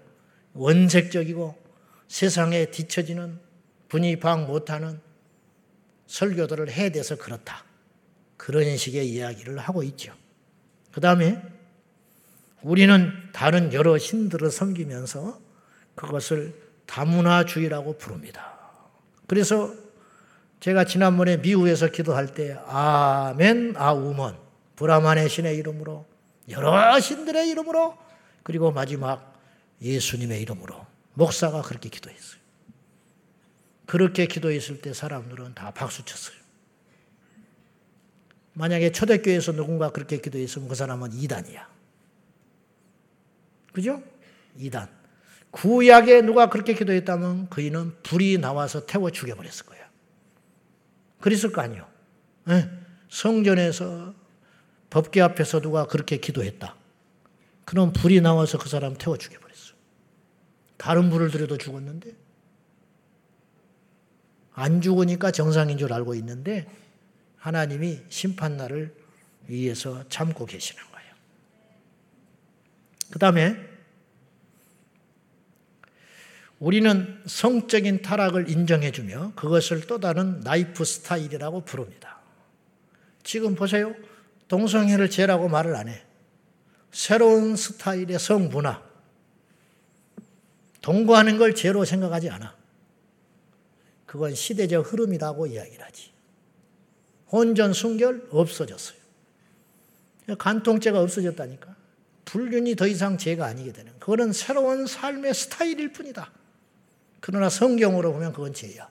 원색적이고 세상에 뒤처지는 분이 방 못하는 설교들을 해대서 그렇다. 그런 식의 이야기를 하고 있죠. 그 다음에 우리는 다른 여러 신들을 섬기면서 그것을 다문화주의라고 부릅니다. 그래서 제가 지난번에 미국에서 기도할 때 아멘 아우먼 브라만의 신의 이름으로 여러 신들의 이름으로 그리고 마지막 예수님의 이름으로 목사가 그렇게 기도했어요. 그렇게 기도했을 때 사람들은 다 박수 쳤어요. 만약에 초대교회에서 누군가 그렇게 기도했으면 그 사람은 이단이야. 그죠? 이단. 구약에 누가 그렇게 기도했다면 그이는 불이 나와서 태워 죽여버렸을 거야. 그랬을 거 아니요. 네. 성전에서 법계 앞에서 누가 그렇게 기도했다. 그럼 불이 나와서 그 사람 태워 죽여버렸어. 다른 불을 들여도 죽었는데 안 죽으니까 정상인 줄 알고 있는데 하나님이 심판날을 위해서 참고 계시는 거예요. 그 다음에 우리는 성적인 타락을 인정해주며 그것을 또 다른 라이프 스타일이라고 부릅니다. 지금 보세요. 동성애를 죄라고 말을 안 해. 새로운 스타일의 성문화. 동거하는 걸 죄로 생각하지 않아. 그건 시대적 흐름이라고 이야기를 하지. 혼전 순결 없어졌어요. 간통죄가 없어졌다니까. 불륜이 더 이상 죄가 아니게 되는 그거는 새로운 삶의 스타일일 뿐이다. 그러나 성경으로 보면 그건 죄야.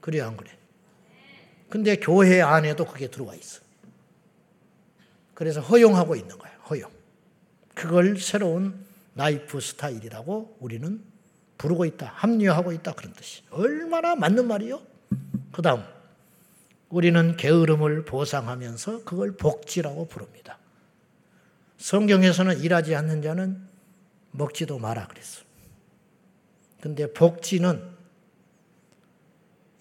그래야 안 그래? 근데 교회 안에도 그게 들어와 있어. 그래서 허용하고 있는 거야. 허용. 그걸 새로운 라이프 스타일이라고 우리는 부르고 있다. 합리화하고 있다. 그런 뜻이. 얼마나 맞는 말이요? 그 다음, 우리는 게으름을 보상하면서 그걸 복지라고 부릅니다. 성경에서는 일하지 않는 자는 먹지도 마라 그랬어. 근데 복지는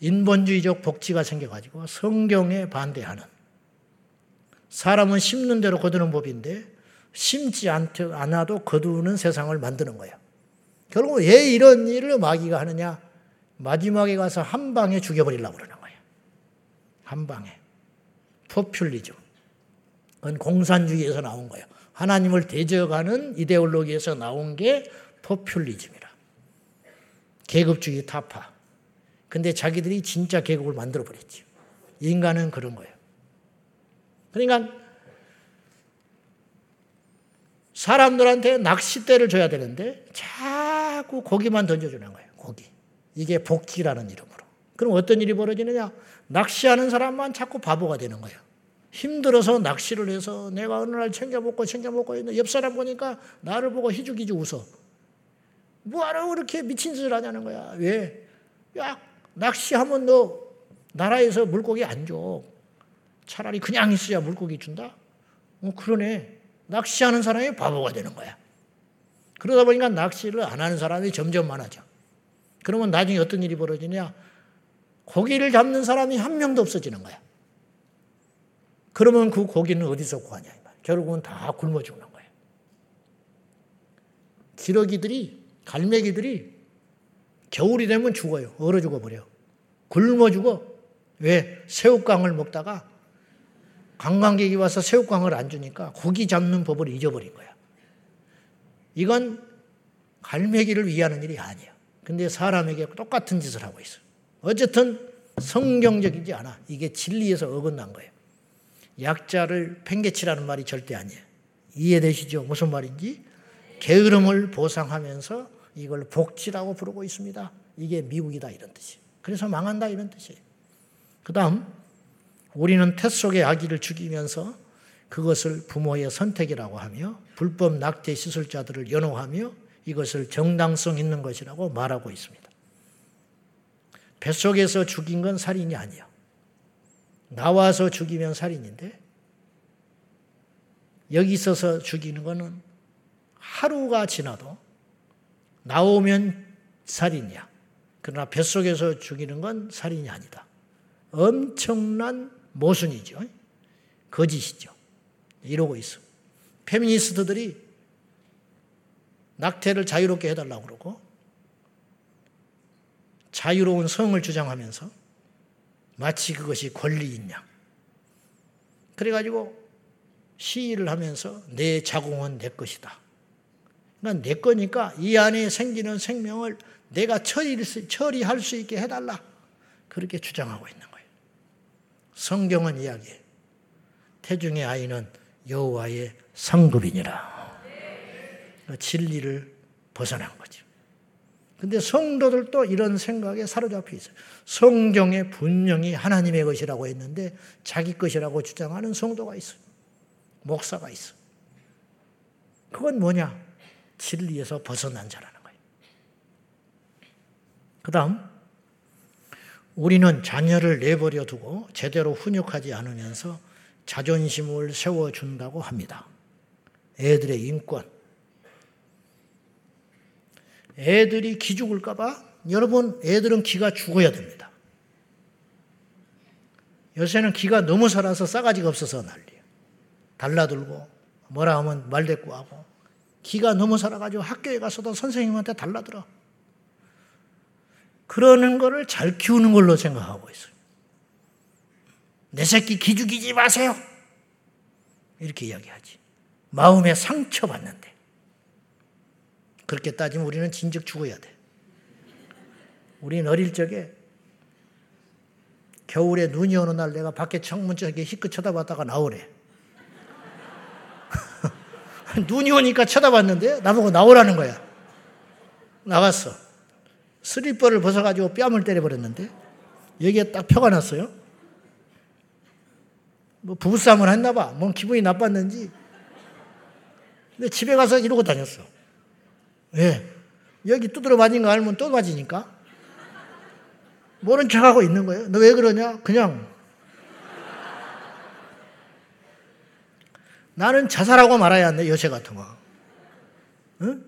인본주의적 복지가 생겨가지고 성경에 반대하는 사람은 심는 대로 거두는 법인데 심지 않아도 거두는 세상을 만드는 거야. 결국 왜 이런 일을 마귀가 하느냐? 마지막에 가서 한 방에 죽여버리려고 그러는 거야. 한 방에. 포퓰리즘. 그건 공산주의에서 나온 거예요. 하나님을 대적하는 이데올로기에서 나온 게 포퓰리즘이라. 계급주의 타파. 근데 자기들이 진짜 계급을 만들어 버렸지. 인간은 그런 거예요. 그러니까 사람들한테 낚싯대를 줘야 되는데 자꾸 고기만 던져주는 거예요. 고기. 이게 복지라는 이름으로. 그럼 어떤 일이 벌어지느냐? 낚시하는 사람만 자꾸 바보가 되는 거예요. 힘들어서 낚시를 해서 내가 어느 날 챙겨 먹고 챙겨 먹고 있는 옆 사람 보니까 나를 보고 희죽희죽 웃어. 뭐하러 그렇게 미친 짓을 하냐는 거야. 왜? 야, 낚시하면 너 나라에서 물고기 안 줘. 차라리 그냥 있어야 물고기 준다? 어, 그러네. 낚시하는 사람이 바보가 되는 거야. 그러다 보니까 낚시를 안 하는 사람이 점점 많아져. 그러면 나중에 어떤 일이 벌어지냐? 고기를 잡는 사람이 한 명도 없어지는 거야. 그러면 그 고기는 어디서 구하냐? 결국은 다 굶어 죽는 거예요. 기러기들이, 갈매기들이 겨울이 되면 죽어요. 얼어 죽어버려. 굶어 죽어. 왜? 새우깡을 먹다가 관광객이 와서 새우깡을 안 주니까 고기 잡는 법을 잊어버린 거야. 이건 갈매기를 위하는 일이 아니야. 근데 사람에게 똑같은 짓을 하고 있어. 어쨌든 성경적이지 않아. 이게 진리에서 어긋난 거예요. 약자를 팽개치라는 말이 절대 아니에요. 이해되시죠? 무슨 말인지? 게으름을 보상하면서 이걸 복지라고 부르고 있습니다. 이게 미국이다 이런 뜻이에요. 그래서 망한다 이런 뜻이에요. 그 다음 우리는 태 속의 아기를 죽이면서 그것을 부모의 선택이라고 하며 불법 낙태 시술자들을 연호하며 이것을 정당성 있는 것이라고 말하고 있습니다. 뱃속에서 죽인 건 살인이 아니야. 나와서 죽이면 살인인데 여기 있어서 죽이는 거는 하루가 지나도 나오면 살인이야. 그러나 뱃속에서 죽이는 건 살인이 아니다. 엄청난 모순이죠. 거짓이죠. 이러고 있어. 페미니스트들이 낙태를 자유롭게 해달라고 그러고 자유로운 성을 주장하면서 마치 그것이 권리인 양. 그래가지고 시위를 하면서 내 자궁은 내 것이다. 그러니까 내 거니까 이 안에 생기는 생명을 내가 처리할 수 있게 해달라. 그렇게 주장하고 있는 거예요. 성경은 이야기해. 태중의 아이는 여호와의 상급이니라. 진리를 벗어난 거죠. 근데 성도들도 이런 생각에 사로잡혀 있어요. 성경에 분명히 하나님의 것이라고 했는데 자기 것이라고 주장하는 성도가 있어요. 목사가 있어. 그건 뭐냐? 진리에서 벗어난 자라는 거예요. 그 다음, 우리는 자녀를 내버려 두고 제대로 훈육하지 않으면서 자존심을 세워준다고 합니다. 애들의 인권. 애들이 기 죽을까봐 여러분, 애들은 기가 죽어야 됩니다. 요새는 기가 너무 살아서 싸가지가 없어서 난리예요. 달라들고, 뭐라 하면 말대꾸하고, 기가 너무 살아가지고 학교에 가서도 선생님한테 달라들어. 그러는 거를 잘 키우는 걸로 생각하고 있어요. 내 새끼 기죽이지 마세요. 이렇게 이야기하지. 마음에 상처받는데. 그렇게 따지면 우리는 진즉 죽어야 돼. 우리는 어릴 적에 겨울에 눈이 오는 날 내가 밖에 창문 쪽에 희끗 쳐다봤다가 나오래. 눈이 오니까 쳐다봤는데 나보고 나오라는 거야. 나갔어. 슬리퍼를 벗어가지고 뺨을 때려버렸는데 여기에 딱 표가 났어요. 뭐 부부싸움을 했나 봐. 뭔 기분이 나빴는지. 근데 집에 가서 이러고 다녔어. 왜? 여기 두드려 맞은 거 알면 또 맞으니까. 모른 척하고 있는 거예요. 너 왜 그러냐? 그냥. 나는 자살하고 말아야 한대, 여세 같은 거. 응?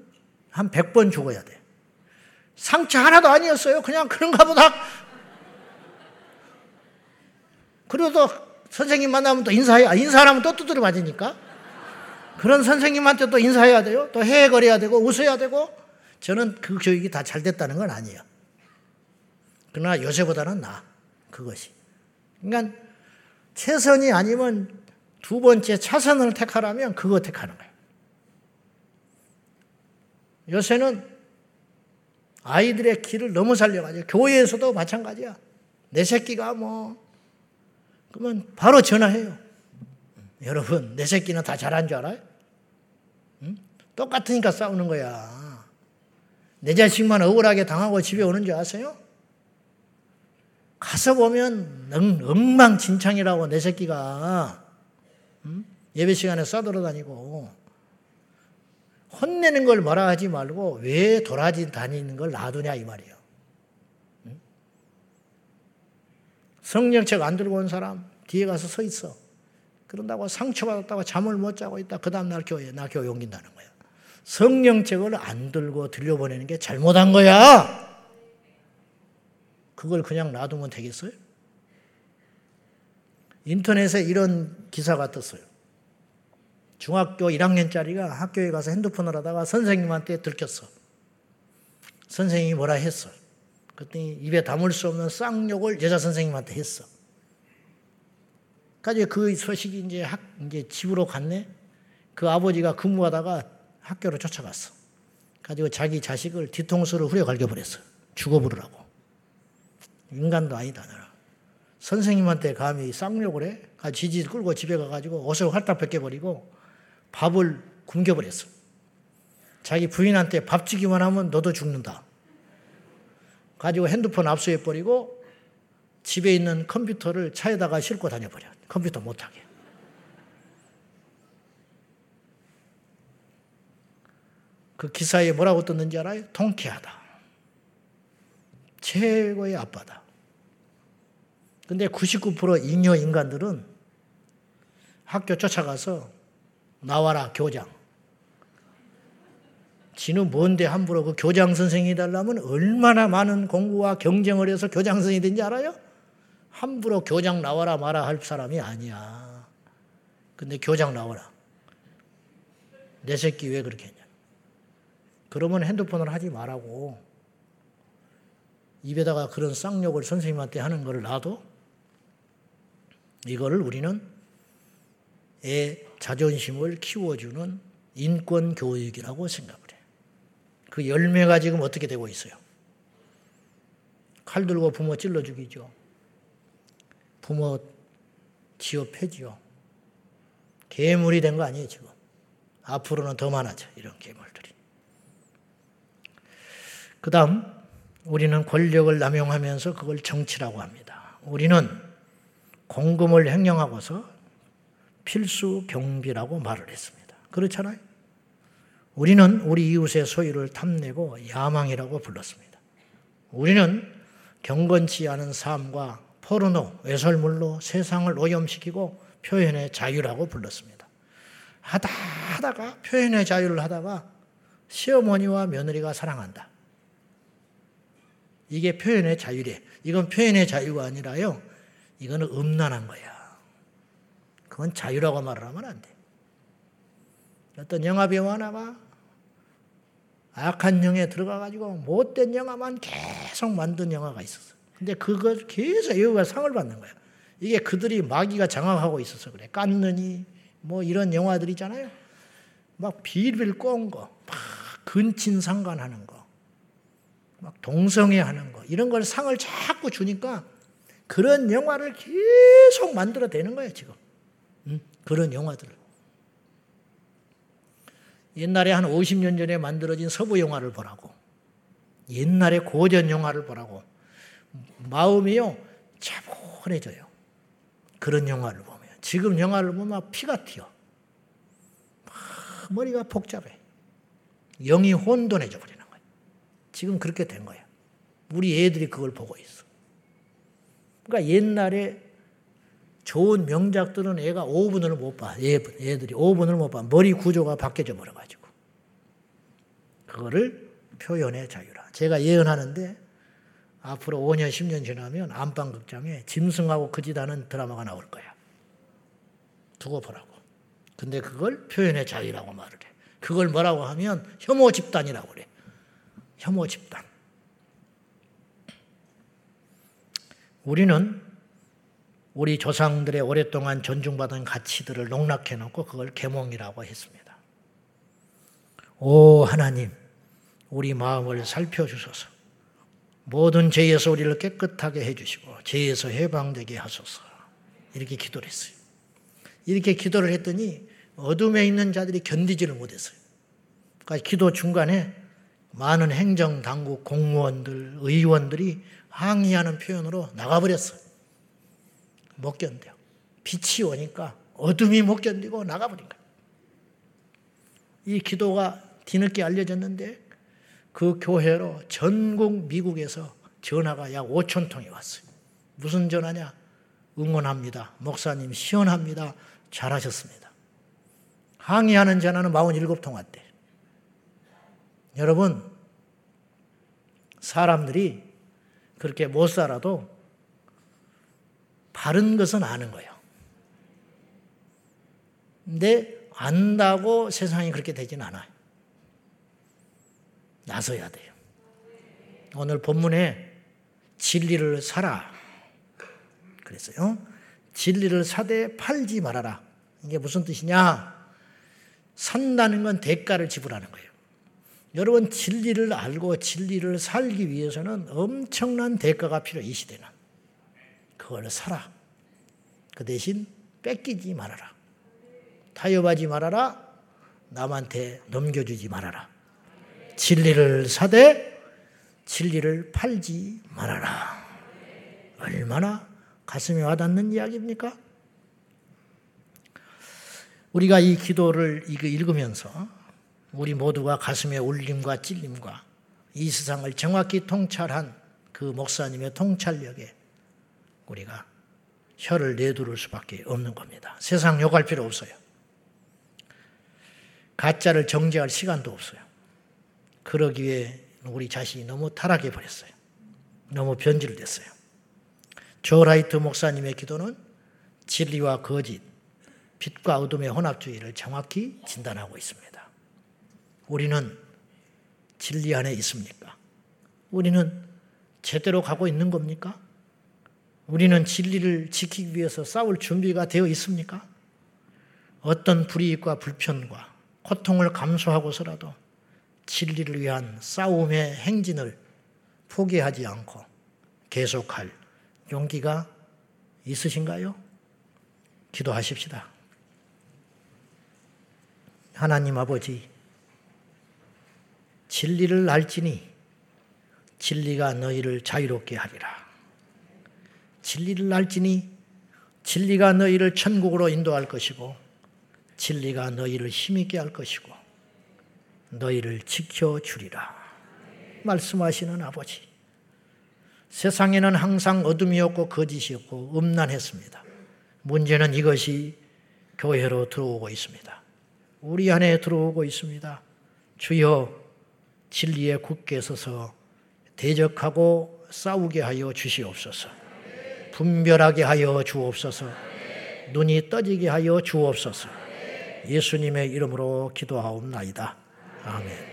한 100번 죽어야 돼. 상처 하나도 아니었어요. 그냥 그런가 보다. 그래도 선생님 만나면 또 인사해야, 아, 인사하면 또 두드려 맞으니까. 그런 선생님한테 또 인사해야 돼요. 또 해거려야 되고, 웃어야 되고. 저는 그 교육이 다 잘 됐다는 건 아니에요. 그러나 요새보다는 나, 그것이. 그러니까 최선이 아니면 두 번째 차선을 택하라면 그거 택하는 거예요. 요새는 아이들의 길을 너무 살려가지고 교회에서도 마찬가지야. 내 새끼가 뭐 그러면 바로 전화해요. 여러분 내 새끼는 다 잘한 줄 알아요? 응? 똑같으니까 싸우는 거야. 내 자식만 억울하게 당하고 집에 오는 줄 아세요? 가서 보면 엉망진창이라고 내 새끼가 응? 예배 시간에 싸돌아다니고 혼내는 걸 뭐라 하지 말고 왜 도라지 다니는 걸 놔두냐 이 말이에요. 성령책 안 들고 온 사람 뒤에 가서 서 있어. 그런다고 상처받았다고 잠을 못 자고 있다. 그 다음날 교회에 나 교회 옮긴다는 거야. 성령책을 안 들고 들려보내는 게 잘못한 거야. 그걸 그냥 놔두면 되겠어요? 인터넷에 이런 기사가 떴어요. 중학교 1학년짜리가 학교에 가서 핸드폰을 하다가 선생님한테 들켰어. 선생님이 뭐라 했어. 그랬더니 입에 담을 수 없는 쌍욕을 여자 선생님한테 했어. 가지고 그 소식이 이제 학, 이제 집으로 갔네. 그 아버지가 근무하다가 학교로 쫓아갔어. 가지고 자기 자식을 뒤통수를 후려 갈겨버렸어. 죽어버리라고. 인간도 아니다, 너라. 선생님한테 감히 쌍욕을 해? 지지 끌고 집에 가가지고 옷을 활딱 벗겨버리고 밥을 굶겨버렸어. 자기 부인한테 밥 주기만 하면 너도 죽는다. 가지고 핸드폰 압수해버리고 집에 있는 컴퓨터를 차에다가 싣고 다녀버려. 컴퓨터 못하게. 그 기사에 뭐라고 떴는지 알아요? 통쾌하다. 최고의 아빠다. 근데 99% 잉여 인간들은 학교 쫓아가서 나와라, 교장. 지는 뭔데 함부로 그 교장 선생이 달라면 얼마나 많은 공부와 경쟁을 해서 교장 선생이 된지 알아요? 함부로 교장 나와라 마라 할 사람이 아니야. 근데 교장 나와라. 내 새끼 왜 그렇게 했냐. 그러면 핸드폰을 하지 말라고. 입에다가 그런 쌍욕을 선생님한테 하는 것을 놔도 이거를 우리는 애 자존심을 키워주는 인권 교육이라고 생각을 해. 그 열매가 지금 어떻게 되고 있어요? 칼 들고 부모 찔러 죽이죠. 부모 지업해지요. 괴물이 된 거 아니에요, 지금. 앞으로는 더 많아져, 이런 괴물들이. 그 다음, 우리는 권력을 남용하면서 그걸 정치라고 합니다. 우리는 공금을 횡령하고서 필수 경비라고 말을 했습니다. 그렇잖아요? 우리는 우리 이웃의 소유를 탐내고 야망이라고 불렀습니다. 우리는 경건치 않은 삶과 포르노, 외설물로 세상을 오염시키고 표현의 자유라고 불렀습니다. 하다 하다가 표현의 자유를 하다가 시어머니와 며느리가 사랑한다. 이게 표현의 자유래. 이건 표현의 자유가 아니라요. 이거는 음란한 거야. 그건 자유라고 말을 하면 안 돼. 어떤 영화배우 하나가 악한 영에 들어가가지고 못된 영화만 계속 만든 영화가 있었어. 근데 그걸 계속 여우가 상을 받는 거야. 이게 그들이 마귀가 장악하고 있어서 그래. 깐느니 뭐 이런 영화들 있잖아요. 막 빌빌 꼰 거, 막 근친 상관하는 거, 막 동성애 하는 거 이런 걸 상을 자꾸 주니까 그런 영화를 계속 만들어 대는 거예요 지금. 응? 그런 영화들을. 옛날에 한 50년 전에 만들어진 서부 영화를 보라고. 옛날에 고전 영화를 보라고. 마음이요, 차분해져요. 그런 영화를 보면. 지금 영화를 보면 피가 튀어. 머리가 복잡해. 영이 혼돈해져 버리는 거예요. 지금 그렇게 된 거야. 우리 애들이 그걸 보고 있어. 그러니까 옛날에 좋은 명작들은 애가 5분을 못 봐. 애들이 5분을 못 봐. 머리 구조가 바뀌어져 버려가지고. 그거를 표현의 자유라. 제가 예언하는데 앞으로 5년, 10년 지나면 안방극장에 짐승하고 그짓하는 드라마가 나올 거야. 두고 보라고. 근데 그걸 표현의 자유라고 말을 해. 그걸 뭐라고 하면 혐오 집단이라고 그래. 혐오 집단. 우리는 우리 조상들의 오랫동안 존중받은 가치들을 농락해 놓고 그걸 계몽이라고 했습니다. 오 하나님, 우리 마음을 살펴 주소서. 모든 죄에서 우리를 깨끗하게 해 주시고 죄에서 해방되게 하소서. 이렇게 기도를 했어요. 이렇게 기도를 했더니 어둠에 있는 자들이 견디지를 못했어요. 그러니까 기도 중간에 많은 행정당국 공무원들, 의원들이 항의하는 표현으로 나가버렸어요. 못 견뎌. 빛이 오니까 어둠이 못 견디고 나가버린 거예요. 이 기도가 뒤늦게 알려졌는데 그 교회로 전국 미국에서 전화가 약 5천 통이 왔어요. 무슨 전화냐? 응원합니다. 목사님 시원합니다. 잘하셨습니다. 항의하는 전화는 47통 왔대. 여러분, 사람들이 그렇게 못 살아도 바른 것은 아는 거예요. 근데 안다고 세상이 그렇게 되진 않아요. 나서야 돼요. 오늘 본문에 진리를 사라. 그랬어요. 진리를 사되 팔지 말아라. 이게 무슨 뜻이냐? 산다는 건 대가를 지불하는 거예요. 여러분 진리를 알고 진리를 살기 위해서는 엄청난 대가가 필요해 이 시대는. 그걸 사라. 그 대신 뺏기지 말아라. 타협하지 말아라. 남한테 넘겨주지 말아라. 진리를 사되 진리를 팔지 말아라. 얼마나 가슴에 와닿는 이야기입니까? 우리가 이 기도를 읽으면서 우리 모두가 가슴에 울림과 찔림과 이 세상을 정확히 통찰한 그 목사님의 통찰력에 우리가 혀를 내두를 수밖에 없는 겁니다. 세상 욕할 필요 없어요. 가짜를 정죄할 시간도 없어요. 그러기에 우리 자신이 너무 타락해 버렸어요. 너무 변질됐어요. 조 라이트 목사님의 기도는 진리와 거짓, 빛과 어둠의 혼합주의를 정확히 진단하고 있습니다. 우리는 진리 안에 있습니까? 우리는 제대로 가고 있는 겁니까? 우리는 진리를 지키기 위해서 싸울 준비가 되어 있습니까? 어떤 불이익과 불편과 고통을 감수하고서라도 진리를 위한 싸움의 행진을 포기하지 않고 계속할 용기가 있으신가요? 기도하십시다. 하나님 아버지, 진리를 알지니 진리가 너희를 자유롭게 하리라. 진리를 알지니 진리가 너희를 천국으로 인도할 것이고 진리가 너희를 힘있게 할 것이고 너희를 지켜주리라. 말씀하시는 아버지. 세상에는 항상 어둠이었고 거짓이었고 음란했습니다. 문제는 이것이 교회로 들어오고 있습니다. 우리 안에 들어오고 있습니다. 주여 진리에 굳게 서서 대적하고 싸우게 하여 주시옵소서. 분별하게 하여 주옵소서. 눈이 떠지게 하여 주옵소서. 예수님의 이름으로 기도하옵나이다. 아멘.